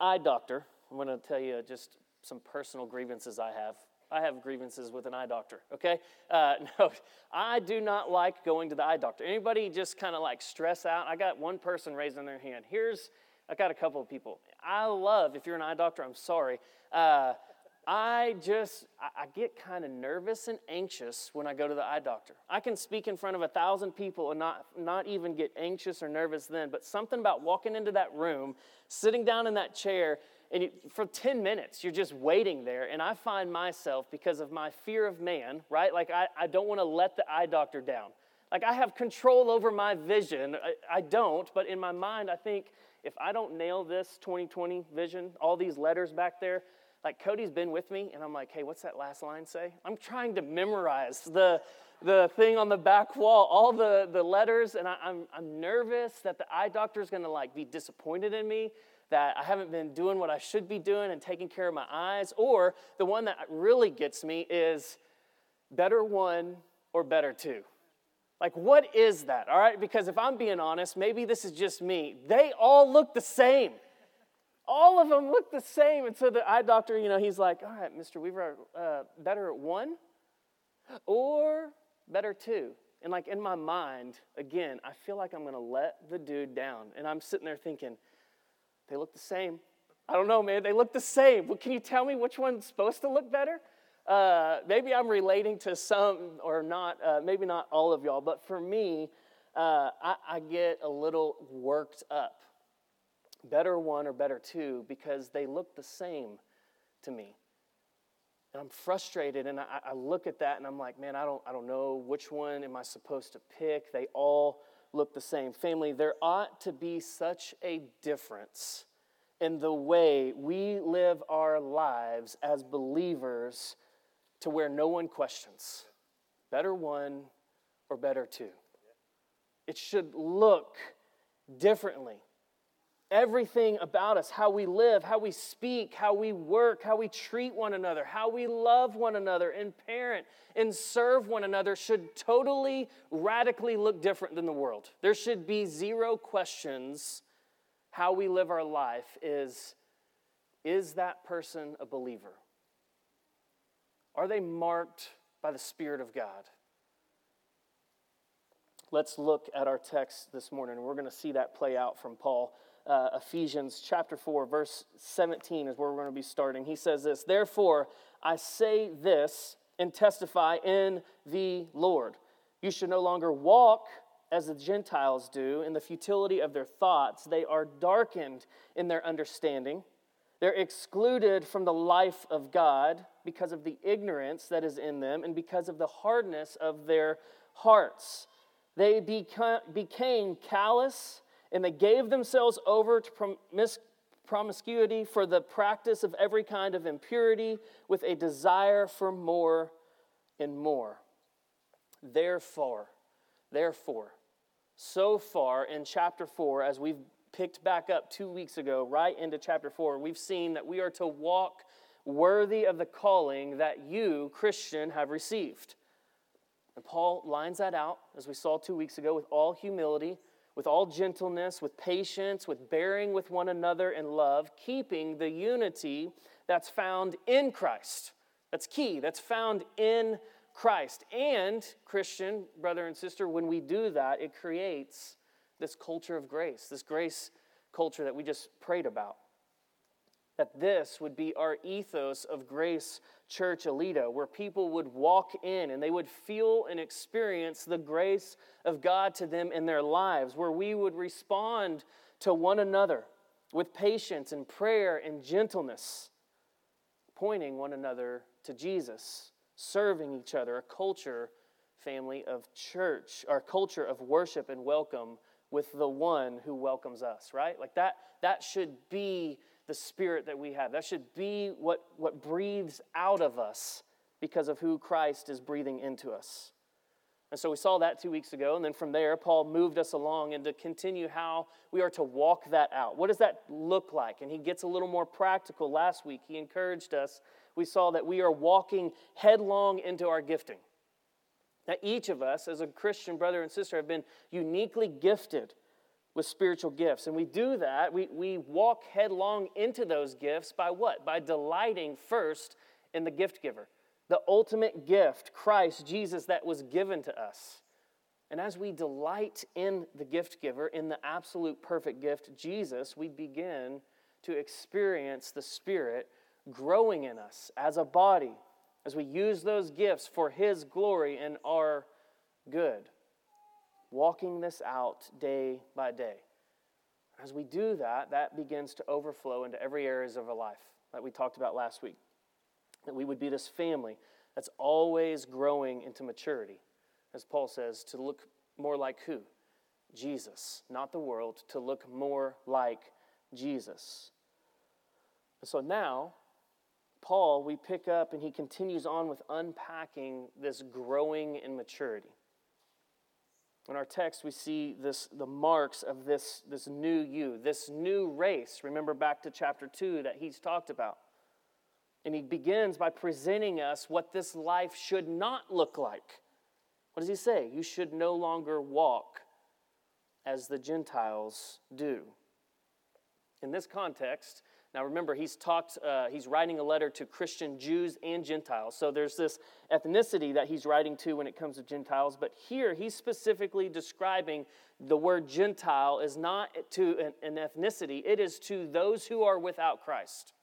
eye doctor, I'm going to tell you just some personal grievances I have. I have grievances with an eye doctor, okay? Uh, no, I do not like going to the eye doctor. Anybody just kind of like stress out? I got one person raising their hand. Here's, I got a couple of people. I love, if you're an eye doctor, I'm sorry. Uh, I just, I, get kind of nervous and anxious when I go to the eye doctor. I can speak in front of a thousand people and not, not even get anxious or nervous then, but something about walking into that room, sitting down in that chair, and you, for 10 minutes you're just waiting there and i find myself because of my fear of man right? Like i, I don't want to let the eye doctor down. Like i have control over my vision. I, I don't but in my mind i think if i don't nail this 2020 vision all these letters back there like cody's been with me and i'm like hey what's that last line say i'm trying to memorize the the thing on the back wall all the the letters and I, I'm, I'm nervous that the eye doctor is going to like be disappointed in me that I haven't been doing what I should be doing and taking care of my eyes. Or the one that really gets me is better one or better two. Like, what is that? All right, because if I'm being honest, maybe this is just me. They all look the same. All of them look the same. And so the eye doctor, you know, he's like, all right, Mr. Weaver, uh, better at one or better two. And like in my mind, again, I feel like I'm gonna let the dude down. And I'm sitting there thinking, they look the same. I don't know, man. They look the same. Well, can you tell me which one's supposed to look better? Uh, maybe I'm relating to some or not, uh, maybe not all of y'all, but for me, uh, I, I, get a little worked up. Better one or better two because they look the same to me. And I'm frustrated and I, I look at that and I'm like, man, I don't, I don't know which one am I supposed to pick. They all look the same. Family, there ought to be such a difference in the way we live our lives as believers to where no one questions better one or better two. It should look differently. Everything about us, how we live, how we speak, how we work, how we treat one another, how we love one another and parent and serve one another should totally, radically look different than the world. There should be zero questions how we live our life is is that person a believer? Are they marked by the Spirit of God? Let's look at our text this morning. and We're going to see that play out from Paul uh, Ephesians chapter 4, verse 17 is where we're going to be starting. He says this Therefore, I say this and testify in the Lord. You should no longer walk as the Gentiles do in the futility of their thoughts. They are darkened in their understanding. They're excluded from the life of God because of the ignorance that is in them and because of the hardness of their hearts. They became callous and they gave themselves over to promis- promiscuity for the practice of every kind of impurity with a desire for more and more. Therefore, therefore, so far in chapter 4, as we've picked back up two weeks ago, right into chapter 4, we've seen that we are to walk worthy of the calling that you, Christian, have received. And Paul lines that out, as we saw two weeks ago, with all humility with all gentleness, with patience, with bearing with one another in love, keeping the unity that's found in Christ. That's key, that's found in Christ. And, Christian, brother and sister, when we do that, it creates this culture of grace, this grace culture that we just prayed about that this would be our ethos of Grace Church Aledo, where people would walk in and they would feel and experience the grace of God to them in their lives, where we would respond to one another with patience and prayer and gentleness, pointing one another to Jesus, serving each other, a culture, family of church, our culture of worship and welcome with the one who welcomes us, right? Like that, that should be the spirit that we have. That should be what, what breathes out of us because of who Christ is breathing into us. And so we saw that two weeks ago. And then from there, Paul moved us along and to continue how we are to walk that out. What does that look like? And he gets a little more practical last week. He encouraged us. We saw that we are walking headlong into our gifting. That each of us, as a Christian brother and sister, have been uniquely gifted with spiritual gifts. And we do that, we, we walk headlong into those gifts by what? By delighting first in the gift giver, the ultimate gift, Christ, Jesus, that was given to us. And as we delight in the gift giver, in the absolute perfect gift, Jesus, we begin to experience the Spirit growing in us as a body, as we use those gifts for His glory and our good walking this out day by day. As we do that, that begins to overflow into every areas of our life that we talked about last week. That we would be this family that's always growing into maturity. As Paul says, to look more like who? Jesus, not the world, to look more like Jesus. And so now, Paul, we pick up and he continues on with unpacking this growing in maturity. In our text, we see this, the marks of this, this new you, this new race. Remember back to chapter 2 that he's talked about. And he begins by presenting us what this life should not look like. What does he say? You should no longer walk as the Gentiles do. In this context, now remember, he's talked, uh, he's writing a letter to Christian Jews and Gentiles. So there's this ethnicity that he's writing to when it comes to Gentiles. But here he's specifically describing the word Gentile is not to an, an ethnicity, it is to those who are without Christ.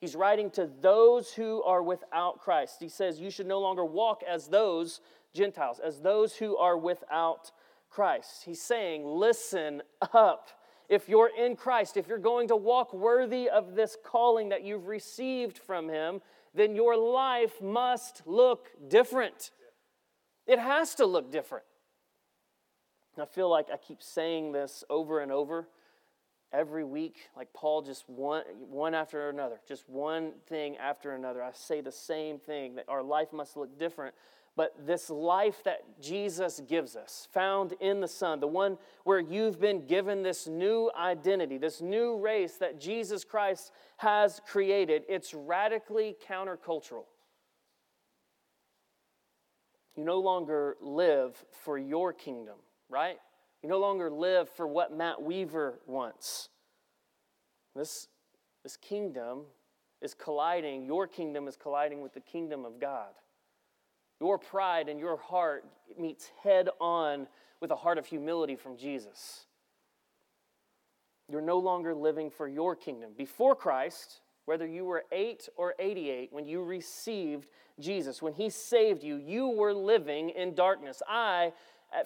He's writing to those who are without Christ. He says, You should no longer walk as those Gentiles, as those who are without Christ. He's saying, Listen up if you're in Christ, if you're going to walk worthy of this calling that you've received from Him, then your life must look different. It has to look different. I feel like I keep saying this over and over every week, like Paul, just one, one after another, just one thing after another. I say the same thing that our life must look different but this life that Jesus gives us, found in the Son, the one where you've been given this new identity, this new race that Jesus Christ has created, it's radically countercultural. You no longer live for your kingdom, right? You no longer live for what Matt Weaver wants. This, this kingdom is colliding, your kingdom is colliding with the kingdom of God. Your pride and your heart meets head on with a heart of humility from Jesus. You're no longer living for your kingdom. Before Christ, whether you were 8 or 88, when you received Jesus, when He saved you, you were living in darkness. I,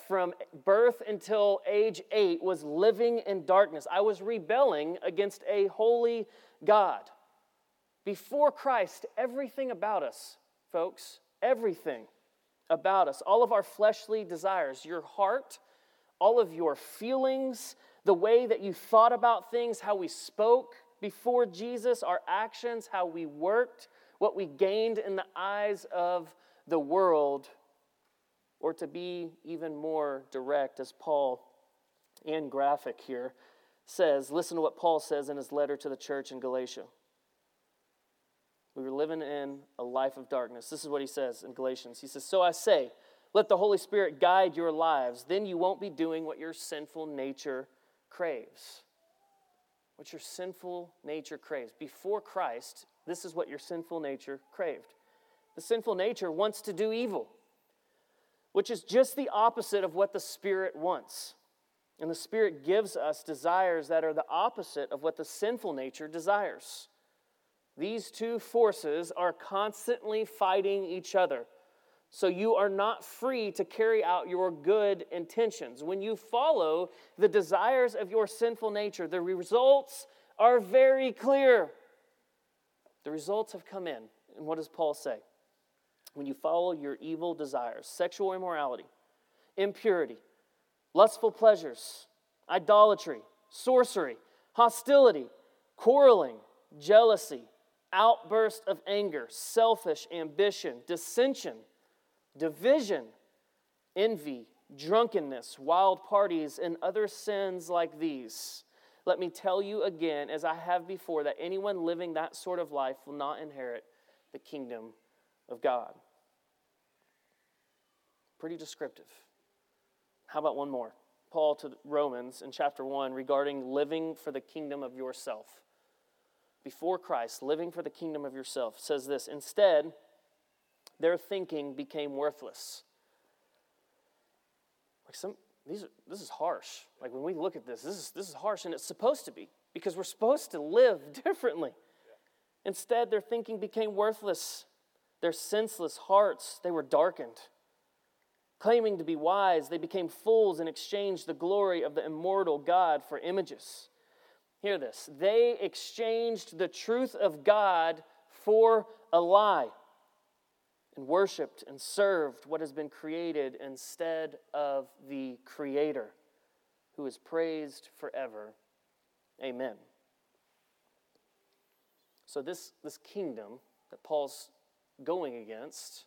from birth until age 8, was living in darkness. I was rebelling against a holy God. Before Christ, everything about us, folks, everything about us, all of our fleshly desires, your heart, all of your feelings, the way that you thought about things, how we spoke before Jesus, our actions, how we worked, what we gained in the eyes of the world, or to be even more direct, as Paul and graphic here says, listen to what Paul says in his letter to the church in Galatia. We were living in a life of darkness. This is what he says in Galatians. He says, So I say, let the Holy Spirit guide your lives. Then you won't be doing what your sinful nature craves. What your sinful nature craves. Before Christ, this is what your sinful nature craved. The sinful nature wants to do evil, which is just the opposite of what the Spirit wants. And the Spirit gives us desires that are the opposite of what the sinful nature desires. These two forces are constantly fighting each other. So you are not free to carry out your good intentions. When you follow the desires of your sinful nature, the results are very clear. The results have come in. And what does Paul say? When you follow your evil desires, sexual immorality, impurity, lustful pleasures, idolatry, sorcery, hostility, quarreling, jealousy, outburst of anger, selfish ambition, dissension, division, envy, drunkenness, wild parties, and other sins like these. Let me tell you again, as I have before, that anyone living that sort of life will not inherit the kingdom of God. Pretty descriptive. How about one more? Paul to Romans in chapter 1 regarding living for the kingdom of yourself. Before Christ, living for the kingdom of yourself says this Instead, their thinking became worthless. Like some, these are, this is harsh. Like when we look at this, this is, this is harsh, and it's supposed to be because we're supposed to live differently. Instead, their thinking became worthless. Their senseless hearts, they were darkened. Claiming to be wise, they became fools and exchanged the glory of the immortal God for images. Hear this. They exchanged the truth of God for a lie and worshiped and served what has been created instead of the Creator, who is praised forever. Amen. So, this, this kingdom that Paul's going against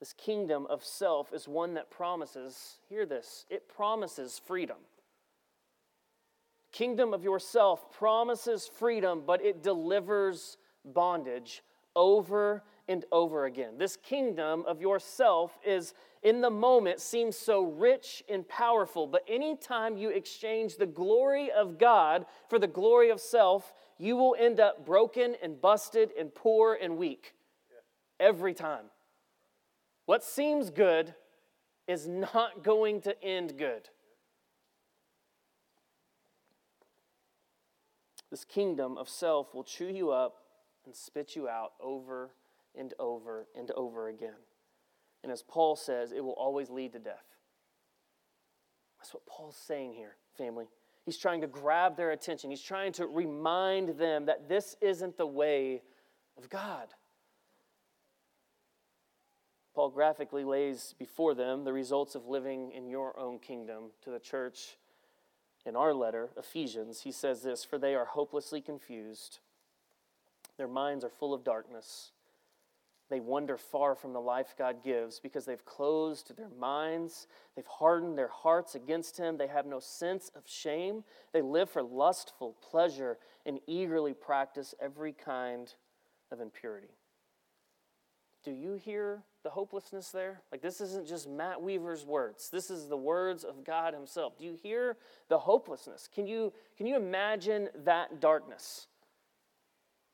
this kingdom of self is one that promises, hear this, it promises freedom. Kingdom of yourself promises freedom, but it delivers bondage over and over again. This kingdom of yourself is in the moment seems so rich and powerful, but anytime you exchange the glory of God for the glory of self, you will end up broken and busted and poor and weak. Every time. What seems good is not going to end good. This kingdom of self will chew you up and spit you out over and over and over again. And as Paul says, it will always lead to death. That's what Paul's saying here, family. He's trying to grab their attention. He's trying to remind them that this isn't the way of God. Paul graphically lays before them the results of living in your own kingdom to the church in our letter, Ephesians. He says this For they are hopelessly confused, their minds are full of darkness. They wander far from the life God gives because they've closed their minds. They've hardened their hearts against Him. They have no sense of shame. They live for lustful pleasure and eagerly practice every kind of impurity. Do you hear the hopelessness there? Like, this isn't just Matt Weaver's words. This is the words of God Himself. Do you hear the hopelessness? Can you, can you imagine that darkness?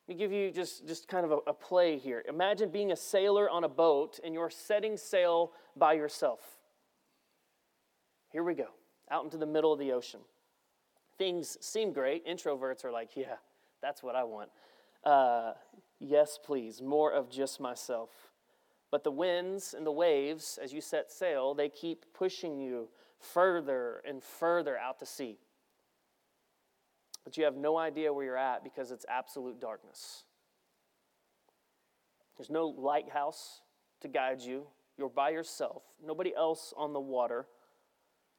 Let me give you just, just kind of a, a play here. Imagine being a sailor on a boat and you're setting sail by yourself. Here we go, out into the middle of the ocean. Things seem great. Introverts are like, yeah, that's what I want. Uh, Yes, please, more of just myself. But the winds and the waves, as you set sail, they keep pushing you further and further out to sea. But you have no idea where you're at because it's absolute darkness. There's no lighthouse to guide you. You're by yourself, nobody else on the water,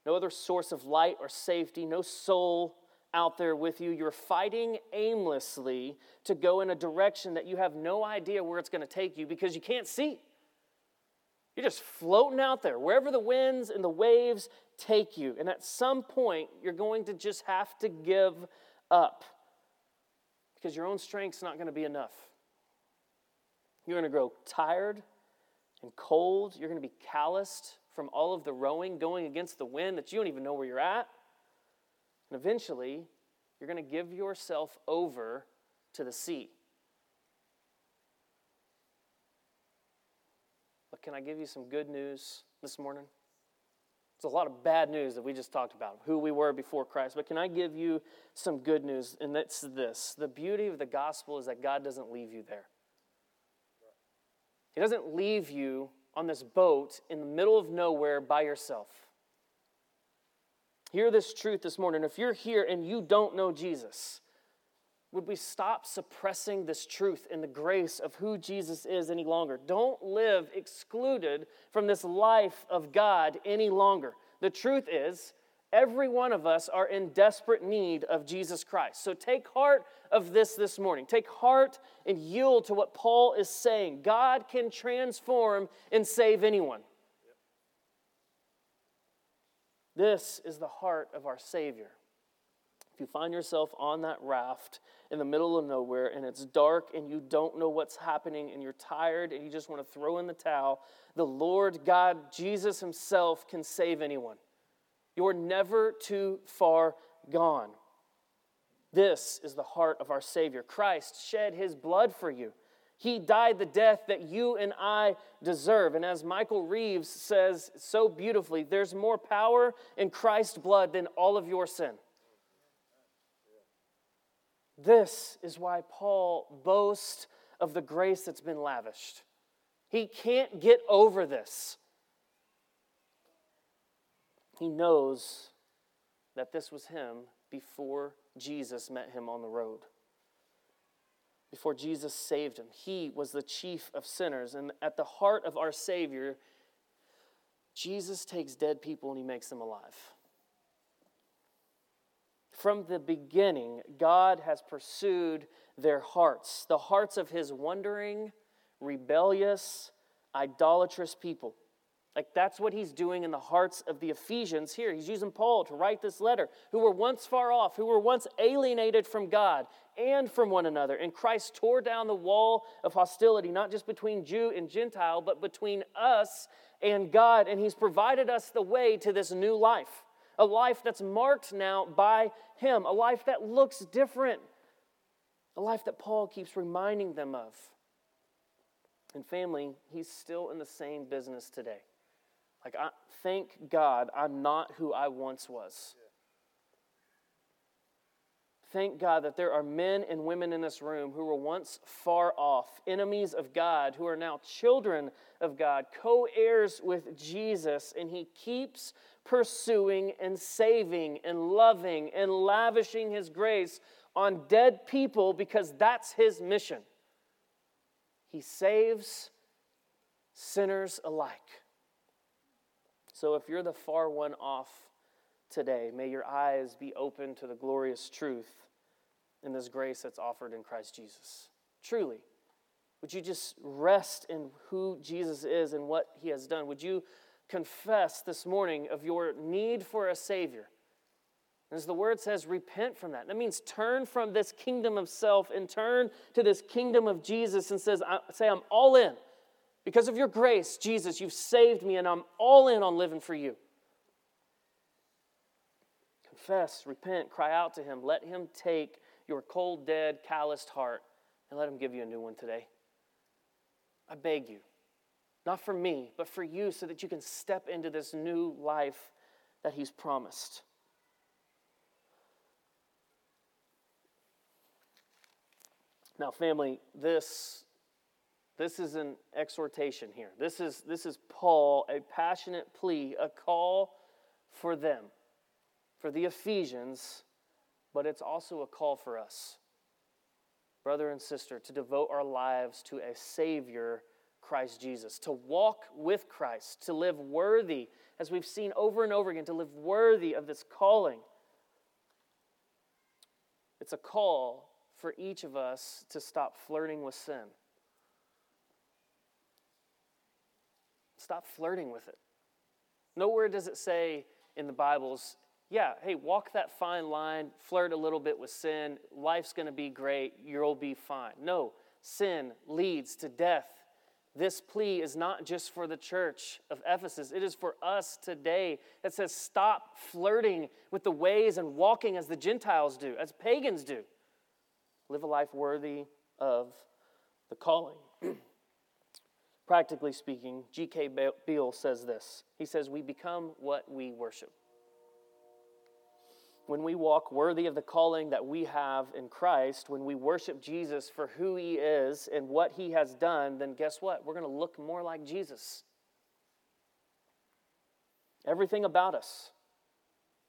no other source of light or safety, no soul out there with you. You're fighting aimlessly to go in a direction that you have no idea where it's going to take you because you can't see. You're just floating out there, wherever the winds and the waves take you. And at some point, you're going to just have to give up because your own strength's not going to be enough. You're going to grow tired and cold. You're going to be calloused from all of the rowing going against the wind that you don't even know where you're at. And eventually, you're going to give yourself over to the sea. But can I give you some good news this morning? It's a lot of bad news that we just talked about, who we were before Christ. But can I give you some good news? And that's this the beauty of the gospel is that God doesn't leave you there. He doesn't leave you on this boat in the middle of nowhere by yourself. Hear this truth this morning. If you're here and you don't know Jesus, would we stop suppressing this truth and the grace of who Jesus is any longer? Don't live excluded from this life of God any longer. The truth is, every one of us are in desperate need of Jesus Christ. So take heart of this this morning. Take heart and yield to what Paul is saying. God can transform and save anyone. This is the heart of our Savior. If you find yourself on that raft in the middle of nowhere and it's dark and you don't know what's happening and you're tired and you just want to throw in the towel, the Lord God, Jesus Himself, can save anyone. You're never too far gone. This is the heart of our Savior. Christ shed his blood for you. He died the death that you and I deserve. And as Michael Reeves says so beautifully, there's more power in Christ's blood than all of your sin. This is why Paul boasts of the grace that's been lavished. He can't get over this. He knows that this was him before Jesus met him on the road. Before Jesus saved him, he was the chief of sinners. And at the heart of our Savior, Jesus takes dead people and he makes them alive. From the beginning, God has pursued their hearts, the hearts of his wandering, rebellious, idolatrous people. Like that's what he's doing in the hearts of the Ephesians here. He's using Paul to write this letter, who were once far off, who were once alienated from God and from one another. And Christ tore down the wall of hostility, not just between Jew and Gentile, but between us and God. And he's provided us the way to this new life, a life that's marked now by him, a life that looks different, a life that Paul keeps reminding them of. And family, he's still in the same business today. Like, I, thank God I'm not who I once was. Thank God that there are men and women in this room who were once far off, enemies of God, who are now children of God, co heirs with Jesus, and He keeps pursuing and saving and loving and lavishing His grace on dead people because that's His mission. He saves sinners alike. So if you're the far one off today, may your eyes be open to the glorious truth in this grace that's offered in Christ Jesus. Truly. Would you just rest in who Jesus is and what he has done? Would you confess this morning of your need for a Savior? As the word says, repent from that. That means turn from this kingdom of self and turn to this kingdom of Jesus and says, say, I'm all in. Because of your grace, Jesus, you've saved me, and I'm all in on living for you. Confess, repent, cry out to Him. Let Him take your cold, dead, calloused heart and let Him give you a new one today. I beg you, not for me, but for you, so that you can step into this new life that He's promised. Now, family, this this is an exhortation here. This is, this is Paul, a passionate plea, a call for them, for the Ephesians, but it's also a call for us, brother and sister, to devote our lives to a Savior, Christ Jesus, to walk with Christ, to live worthy, as we've seen over and over again, to live worthy of this calling. It's a call for each of us to stop flirting with sin Stop flirting with it. Nowhere does it say in the Bibles, yeah, hey, walk that fine line, flirt a little bit with sin, life's going to be great, you'll be fine. No, sin leads to death. This plea is not just for the church of Ephesus, it is for us today. It says, stop flirting with the ways and walking as the Gentiles do, as pagans do. Live a life worthy of the calling. Practically speaking, G.K. Beale says this. He says, We become what we worship. When we walk worthy of the calling that we have in Christ, when we worship Jesus for who he is and what he has done, then guess what? We're going to look more like Jesus. Everything about us.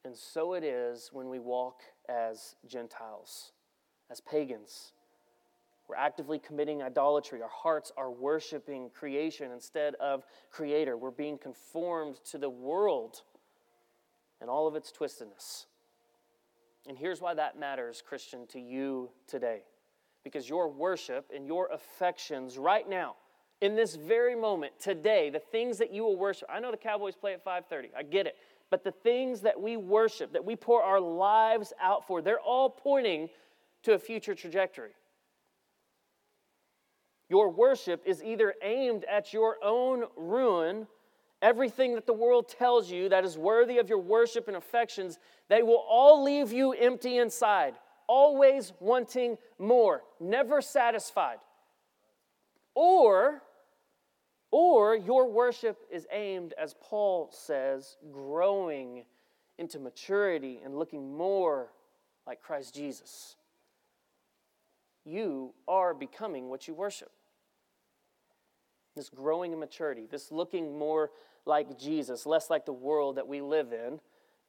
And so it is when we walk as Gentiles, as pagans, we're actively committing idolatry. Our hearts are worshiping creation instead of Creator. We're being conformed to the world and all of its twistedness. And here's why that matters, Christian, to you today. Because your worship and your affections right now, in this very moment, today, the things that you will worship. I know the Cowboys play at 5:30. I get it. But the things that we worship, that we pour our lives out for, they're all pointing to a future trajectory. Your worship is either aimed at your own ruin everything that the world tells you that is worthy of your worship and affections, they will all leave you empty inside, always wanting more, never satisfied. Or, or your worship is aimed, as Paul says, growing into maturity and looking more like Christ Jesus. You are becoming what you worship. This growing in maturity, this looking more like Jesus, less like the world that we live in,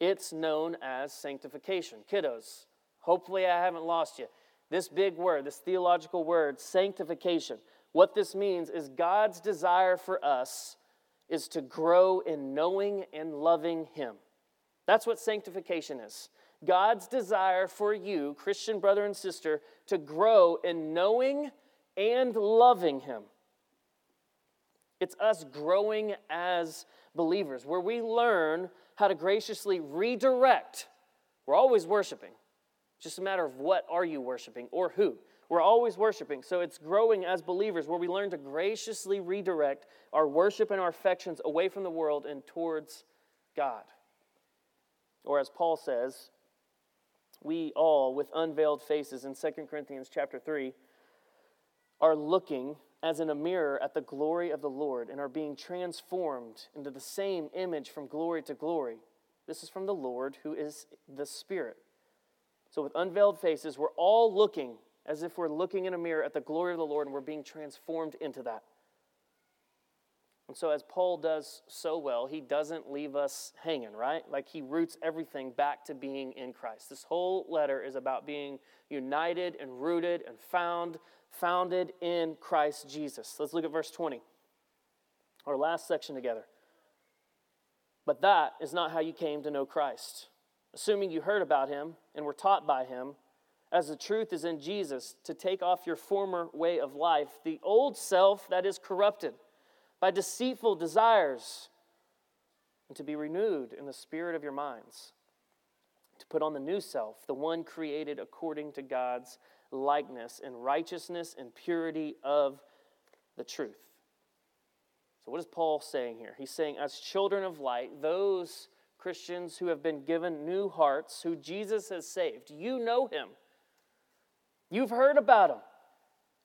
it's known as sanctification. Kiddos, hopefully I haven't lost you. This big word, this theological word, sanctification, what this means is God's desire for us is to grow in knowing and loving Him. That's what sanctification is. God's desire for you, Christian brother and sister, to grow in knowing and loving Him. It's us growing as believers, where we learn how to graciously redirect. We're always worshiping. It's just a matter of what are you worshiping or who. We're always worshiping. So it's growing as believers where we learn to graciously redirect our worship and our affections away from the world and towards God. Or as Paul says, we all with unveiled faces in 2 Corinthians chapter 3 are looking as in a mirror at the glory of the Lord and are being transformed into the same image from glory to glory. This is from the Lord who is the Spirit. So, with unveiled faces, we're all looking as if we're looking in a mirror at the glory of the Lord and we're being transformed into that. And so, as Paul does so well, he doesn't leave us hanging, right? Like he roots everything back to being in Christ. This whole letter is about being united and rooted and found founded in Christ Jesus. Let's look at verse 20, our last section together. But that is not how you came to know Christ. Assuming you heard about him and were taught by him, as the truth is in Jesus, to take off your former way of life, the old self that is corrupted by deceitful desires, and to be renewed in the spirit of your minds, to put on the new self, the one created according to God's likeness in righteousness and purity of the truth. So, what is Paul saying here? He's saying, as children of light, those Christians who have been given new hearts, who Jesus has saved, you know him. You've heard about him.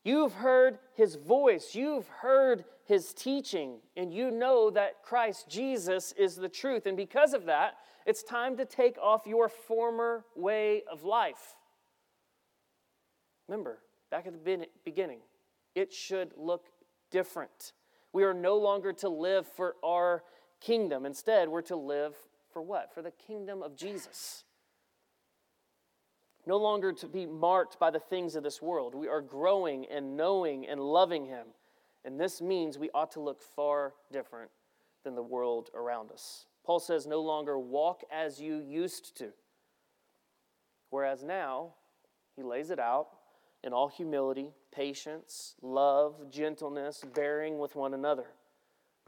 You've heard his voice. You've heard his teaching. And you know that Christ Jesus is the truth. And because of that, it's time to take off your former way of life. Remember, back at the beginning, it should look different. We are no longer to live for our kingdom. Instead, we're to live for what? For the kingdom of Jesus. No longer to be marked by the things of this world. We are growing and knowing and loving Him. And this means we ought to look far different than the world around us. Paul says, no longer walk as you used to. Whereas now, he lays it out in all humility, patience, love, gentleness, bearing with one another.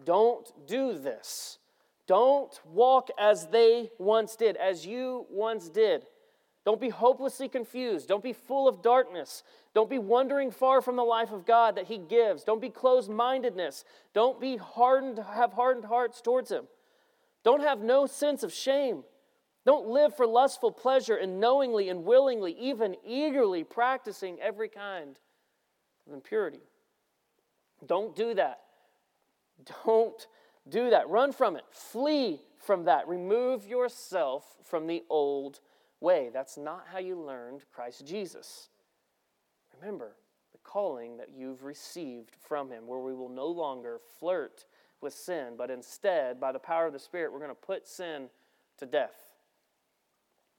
Don't do this. Don't walk as they once did, as you once did. Don't be hopelessly confused. Don't be full of darkness. Don't be wandering far from the life of God that He gives. Don't be closed mindedness. Don't be hardened, have hardened hearts towards Him. Don't have no sense of shame. Don't live for lustful pleasure and knowingly and willingly, even eagerly practicing every kind of impurity. Don't do that. Don't do that. Run from it. Flee from that. Remove yourself from the old way. That's not how you learned Christ Jesus. Remember the calling that you've received from Him, where we will no longer flirt with sin, but instead, by the power of the Spirit, we're going to put sin to death.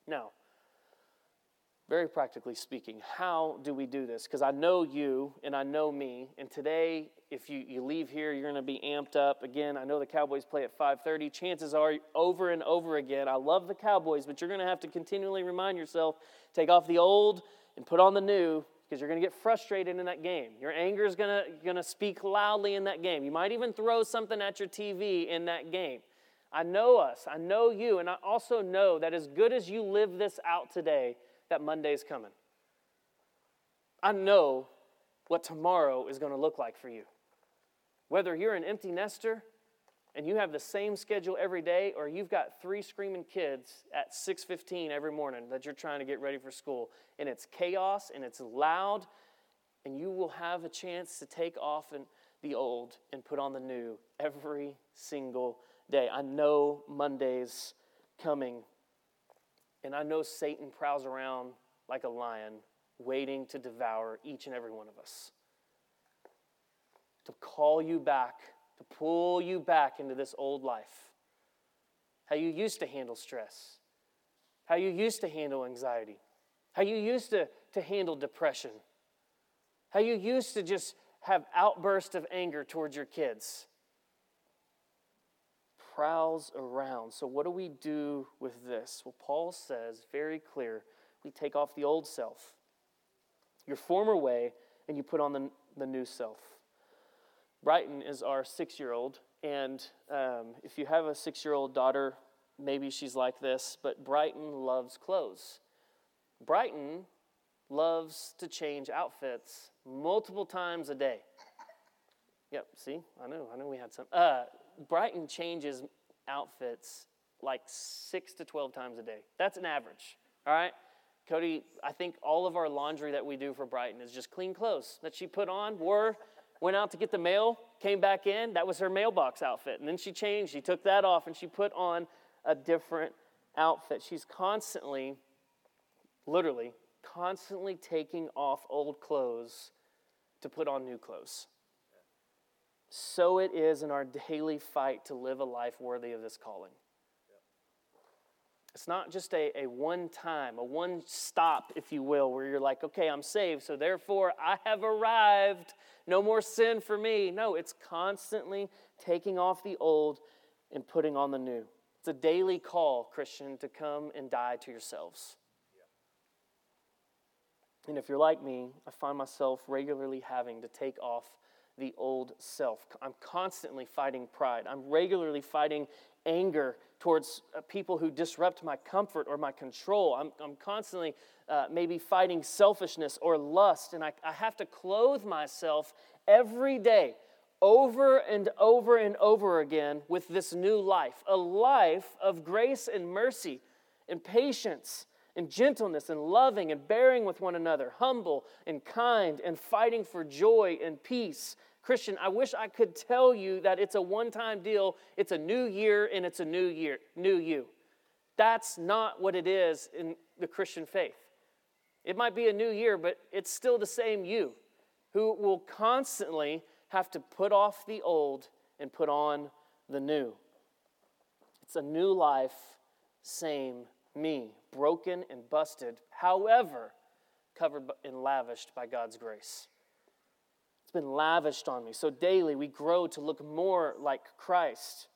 Now, very practically speaking, how do we do this? Because I know you and I know me, and today, if you, you leave here, you're going to be amped up. Again, I know the Cowboys play at 5:30. Chances are, over and over again, I love the Cowboys, but you're going to have to continually remind yourself, take off the old and put on the new, because you're going to get frustrated in that game. Your anger is going to, going to speak loudly in that game. You might even throw something at your TV in that game. I know us, I know you, and I also know that as good as you live this out today, that Monday's coming. I know what tomorrow is going to look like for you. Whether you're an empty nester and you have the same schedule every day or you've got three screaming kids at 6.15 every morning that you're trying to get ready for school and it's chaos and it's loud and you will have a chance to take off the old and put on the new every single day. I know monday's coming and i know satan prowls around like a lion waiting to devour each and every one of us. To call you back to pull you back into this old life. How you used to handle stress, how you used to handle anxiety, how you used to, to handle depression, how you used to just have outbursts of anger towards your kids. Prowls around. So, what do we do with this? Well, Paul says very clear we take off the old self, your former way, and you put on the, the new self. Brighton is our six year old, and um, if you have a six year old daughter, maybe she's like this, but Brighton loves clothes. Brighton loves to change outfits multiple times a day. Yep, see, I know, I know we had some. Uh, Brighton changes outfits like six to 12 times a day. That's an average, all right? Cody, I think all of our laundry that we do for Brighton is just clean clothes that she put on, wore went out to get the mail, came back in. That was her mailbox outfit. And then she changed. She took that off and she put on a different outfit. She's constantly, literally, constantly taking off old clothes to put on new clothes. So it is in our daily fight to live a life worthy of this calling. It's not just a, a one time, a one stop, if you will, where you're like, okay, I'm saved, so therefore I have arrived. No more sin for me. No, it's constantly taking off the old and putting on the new. It's a daily call, Christian, to come and die to yourselves. And if you're like me, I find myself regularly having to take off the old self. I'm constantly fighting pride. I'm regularly fighting anger towards uh, people who disrupt my comfort or my control. I'm, I'm constantly uh, maybe fighting selfishness or lust, and I, I have to clothe myself every day over and over and over again with this new life a life of grace and mercy and patience and gentleness and loving and bearing with one another, humble and kind and fighting for joy and peace Christian, I wish I could tell you that it's a one time deal, it's a new year, and it's a new year, new you. That's not what it is in the Christian faith. It might be a new year, but it's still the same you who will constantly have to put off the old and put on the new. It's a new life, same me, broken and busted, however, covered and lavished by God's grace. It's been lavished on me. So daily we grow to look more like Christ.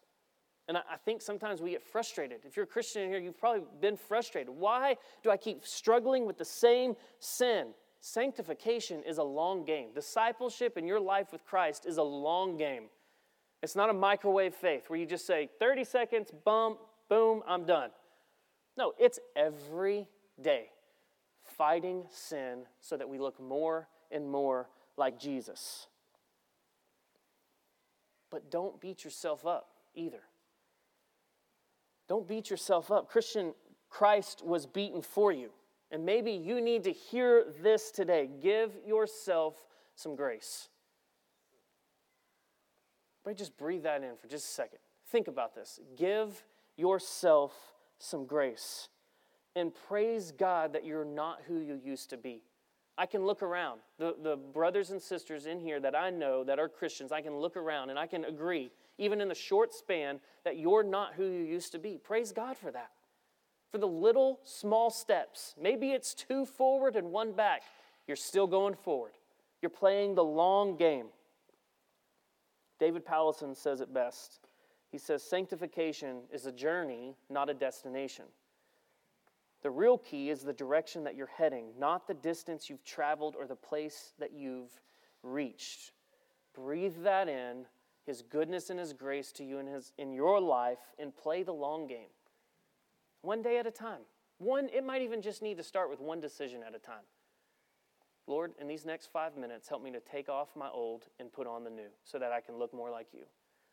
And I think sometimes we get frustrated. If you're a Christian in here, you've probably been frustrated. Why do I keep struggling with the same sin? Sanctification is a long game. Discipleship in your life with Christ is a long game. It's not a microwave faith where you just say 30 seconds, bump, boom, I'm done. No, it's every day fighting sin so that we look more and more like Jesus. But don't beat yourself up either. Don't beat yourself up. Christian, Christ was beaten for you. And maybe you need to hear this today. Give yourself some grace. But just breathe that in for just a second. Think about this. Give yourself some grace. And praise God that you're not who you used to be. I can look around. The, the brothers and sisters in here that I know that are Christians, I can look around and I can agree, even in the short span, that you're not who you used to be. Praise God for that. For the little small steps. Maybe it's two forward and one back. You're still going forward. You're playing the long game. David Powlison says it best. He says, Sanctification is a journey, not a destination. The real key is the direction that you're heading, not the distance you've traveled or the place that you've reached. Breathe that in, His goodness and His grace to you in, his, in your life, and play the long game. One day at a time. One, it might even just need to start with one decision at a time. Lord, in these next five minutes, help me to take off my old and put on the new so that I can look more like you.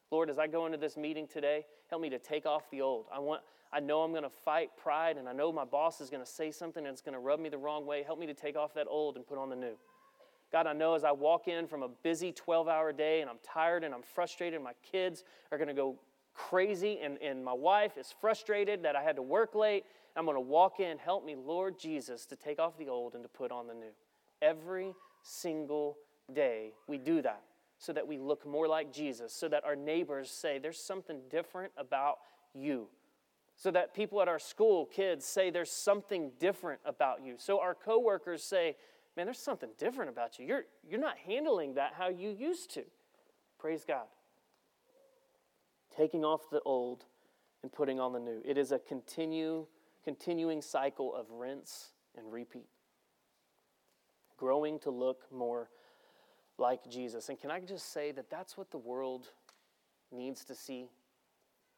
Lord, as I go into this meeting today, help me to take off the old. I want I know I'm going to fight pride and I know my boss is going to say something and it's going to rub me the wrong way. Help me to take off that old and put on the new. God, I know as I walk in from a busy 12 hour day and I'm tired and I'm frustrated, and my kids are going to go crazy and, and my wife is frustrated that I had to work late. I'm going to walk in. Help me, Lord Jesus, to take off the old and to put on the new. Every single day we do that so that we look more like Jesus, so that our neighbors say, There's something different about you. So that people at our school, kids, say, There's something different about you. So our coworkers say, Man, there's something different about you. You're, you're not handling that how you used to. Praise God. Taking off the old and putting on the new. It is a continue, continuing cycle of rinse and repeat. Growing to look more like Jesus. And can I just say that that's what the world needs to see?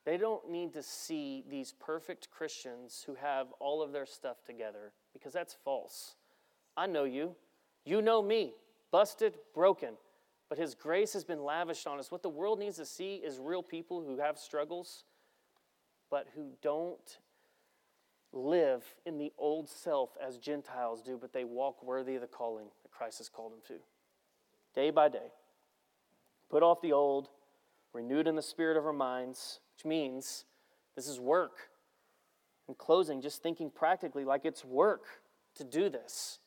They don't need to see these perfect Christians who have all of their stuff together because that's false. I know you. You know me. Busted, broken. But His grace has been lavished on us. What the world needs to see is real people who have struggles, but who don't live in the old self as Gentiles do, but they walk worthy of the calling that Christ has called them to day by day. Put off the old, renewed in the spirit of our minds, which means this is work. In closing, just thinking practically like it's work to do this.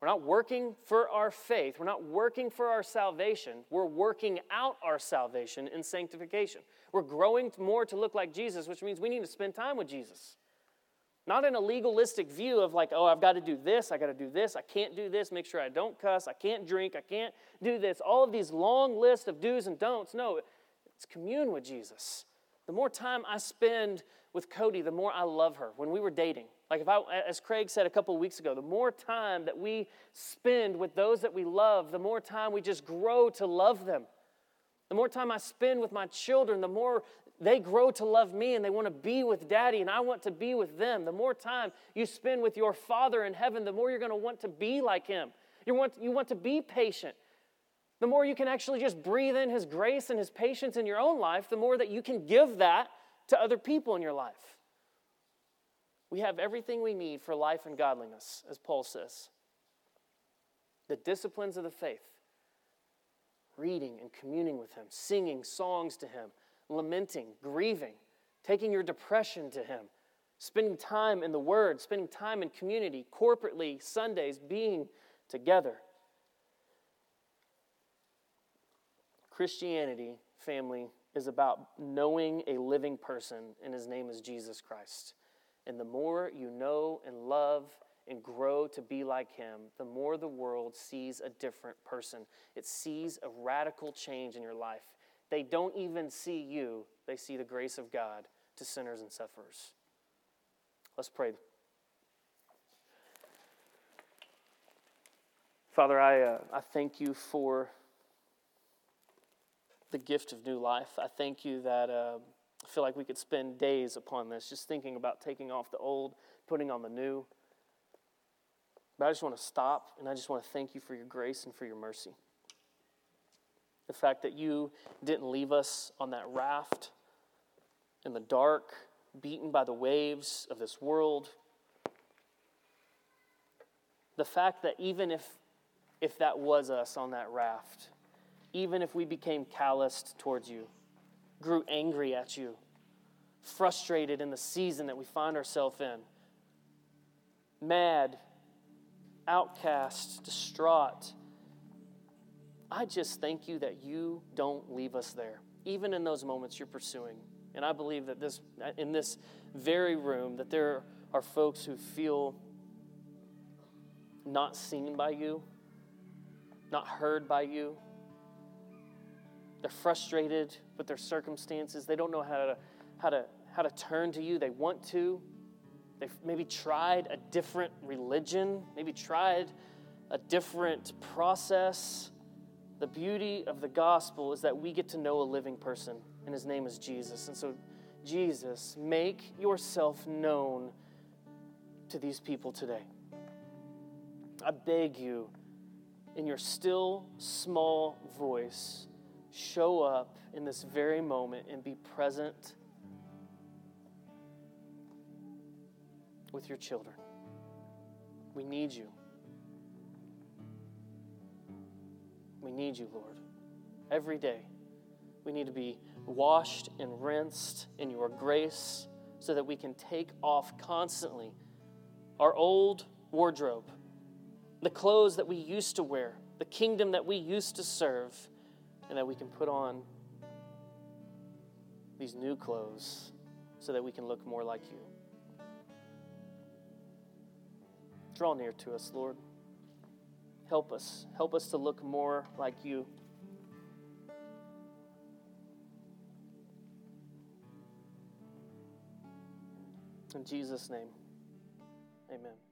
We're not working for our faith. We're not working for our salvation. We're working out our salvation in sanctification. We're growing more to look like Jesus, which means we need to spend time with Jesus. Not in a legalistic view of like, oh, I've got to do this, I got to do this, I can't do this, make sure I don't cuss, I can't drink, I can't do this. All of these long lists of do's and don'ts. No, it's commune with Jesus. The more time I spend with Cody, the more I love her. When we were dating, like if I, as Craig said a couple weeks ago, the more time that we spend with those that we love, the more time we just grow to love them. The more time I spend with my children, the more they grow to love me and they want to be with daddy and I want to be with them. The more time you spend with your Father in heaven, the more you're going to want to be like him. You want, you want to be patient. The more you can actually just breathe in his grace and his patience in your own life, the more that you can give that to other people in your life. We have everything we need for life and godliness, as Paul says. The disciplines of the faith reading and communing with him, singing songs to him lamenting, grieving, taking your depression to Him, spending time in the Word, spending time in community, corporately, Sundays, being together. Christianity, family, is about knowing a living person, and His name is Jesus Christ. And the more you know and love and grow to be like Him, the more the world sees a different person. It sees a radical change in your life. They don't even see you, they see the grace of God to sinners and sufferers. Let's pray. Father, I, uh, I thank you for the gift of new life. I thank you that uh, I feel like we could spend days upon this, just thinking about taking off the old, putting on the new. But I just want to stop and I just want to thank you for your grace and for your mercy. The fact that you didn't leave us on that raft in the dark, beaten by the waves of this world. The fact that even if, if that was us on that raft, even if we became calloused towards you, grew angry at you, frustrated in the season that we find ourselves in, mad, outcast, distraught, I just thank you that you don't leave us there, even in those moments you're pursuing. And I believe that this, in this very room, that there are folks who feel not seen by you, not heard by you. They're frustrated with their circumstances. They don't know how to, how to, how to turn to you. They want to. They've maybe tried a different religion, maybe tried a different process. The beauty of the gospel is that we get to know a living person, and his name is Jesus. And so, Jesus, make yourself known to these people today. I beg you, in your still, small voice, show up in this very moment and be present with your children. We need you. We need you, Lord. Every day, we need to be washed and rinsed in your grace so that we can take off constantly our old wardrobe, the clothes that we used to wear, the kingdom that we used to serve, and that we can put on these new clothes so that we can look more like you. Draw near to us, Lord. Help us. Help us to look more like you. In Jesus' name, amen.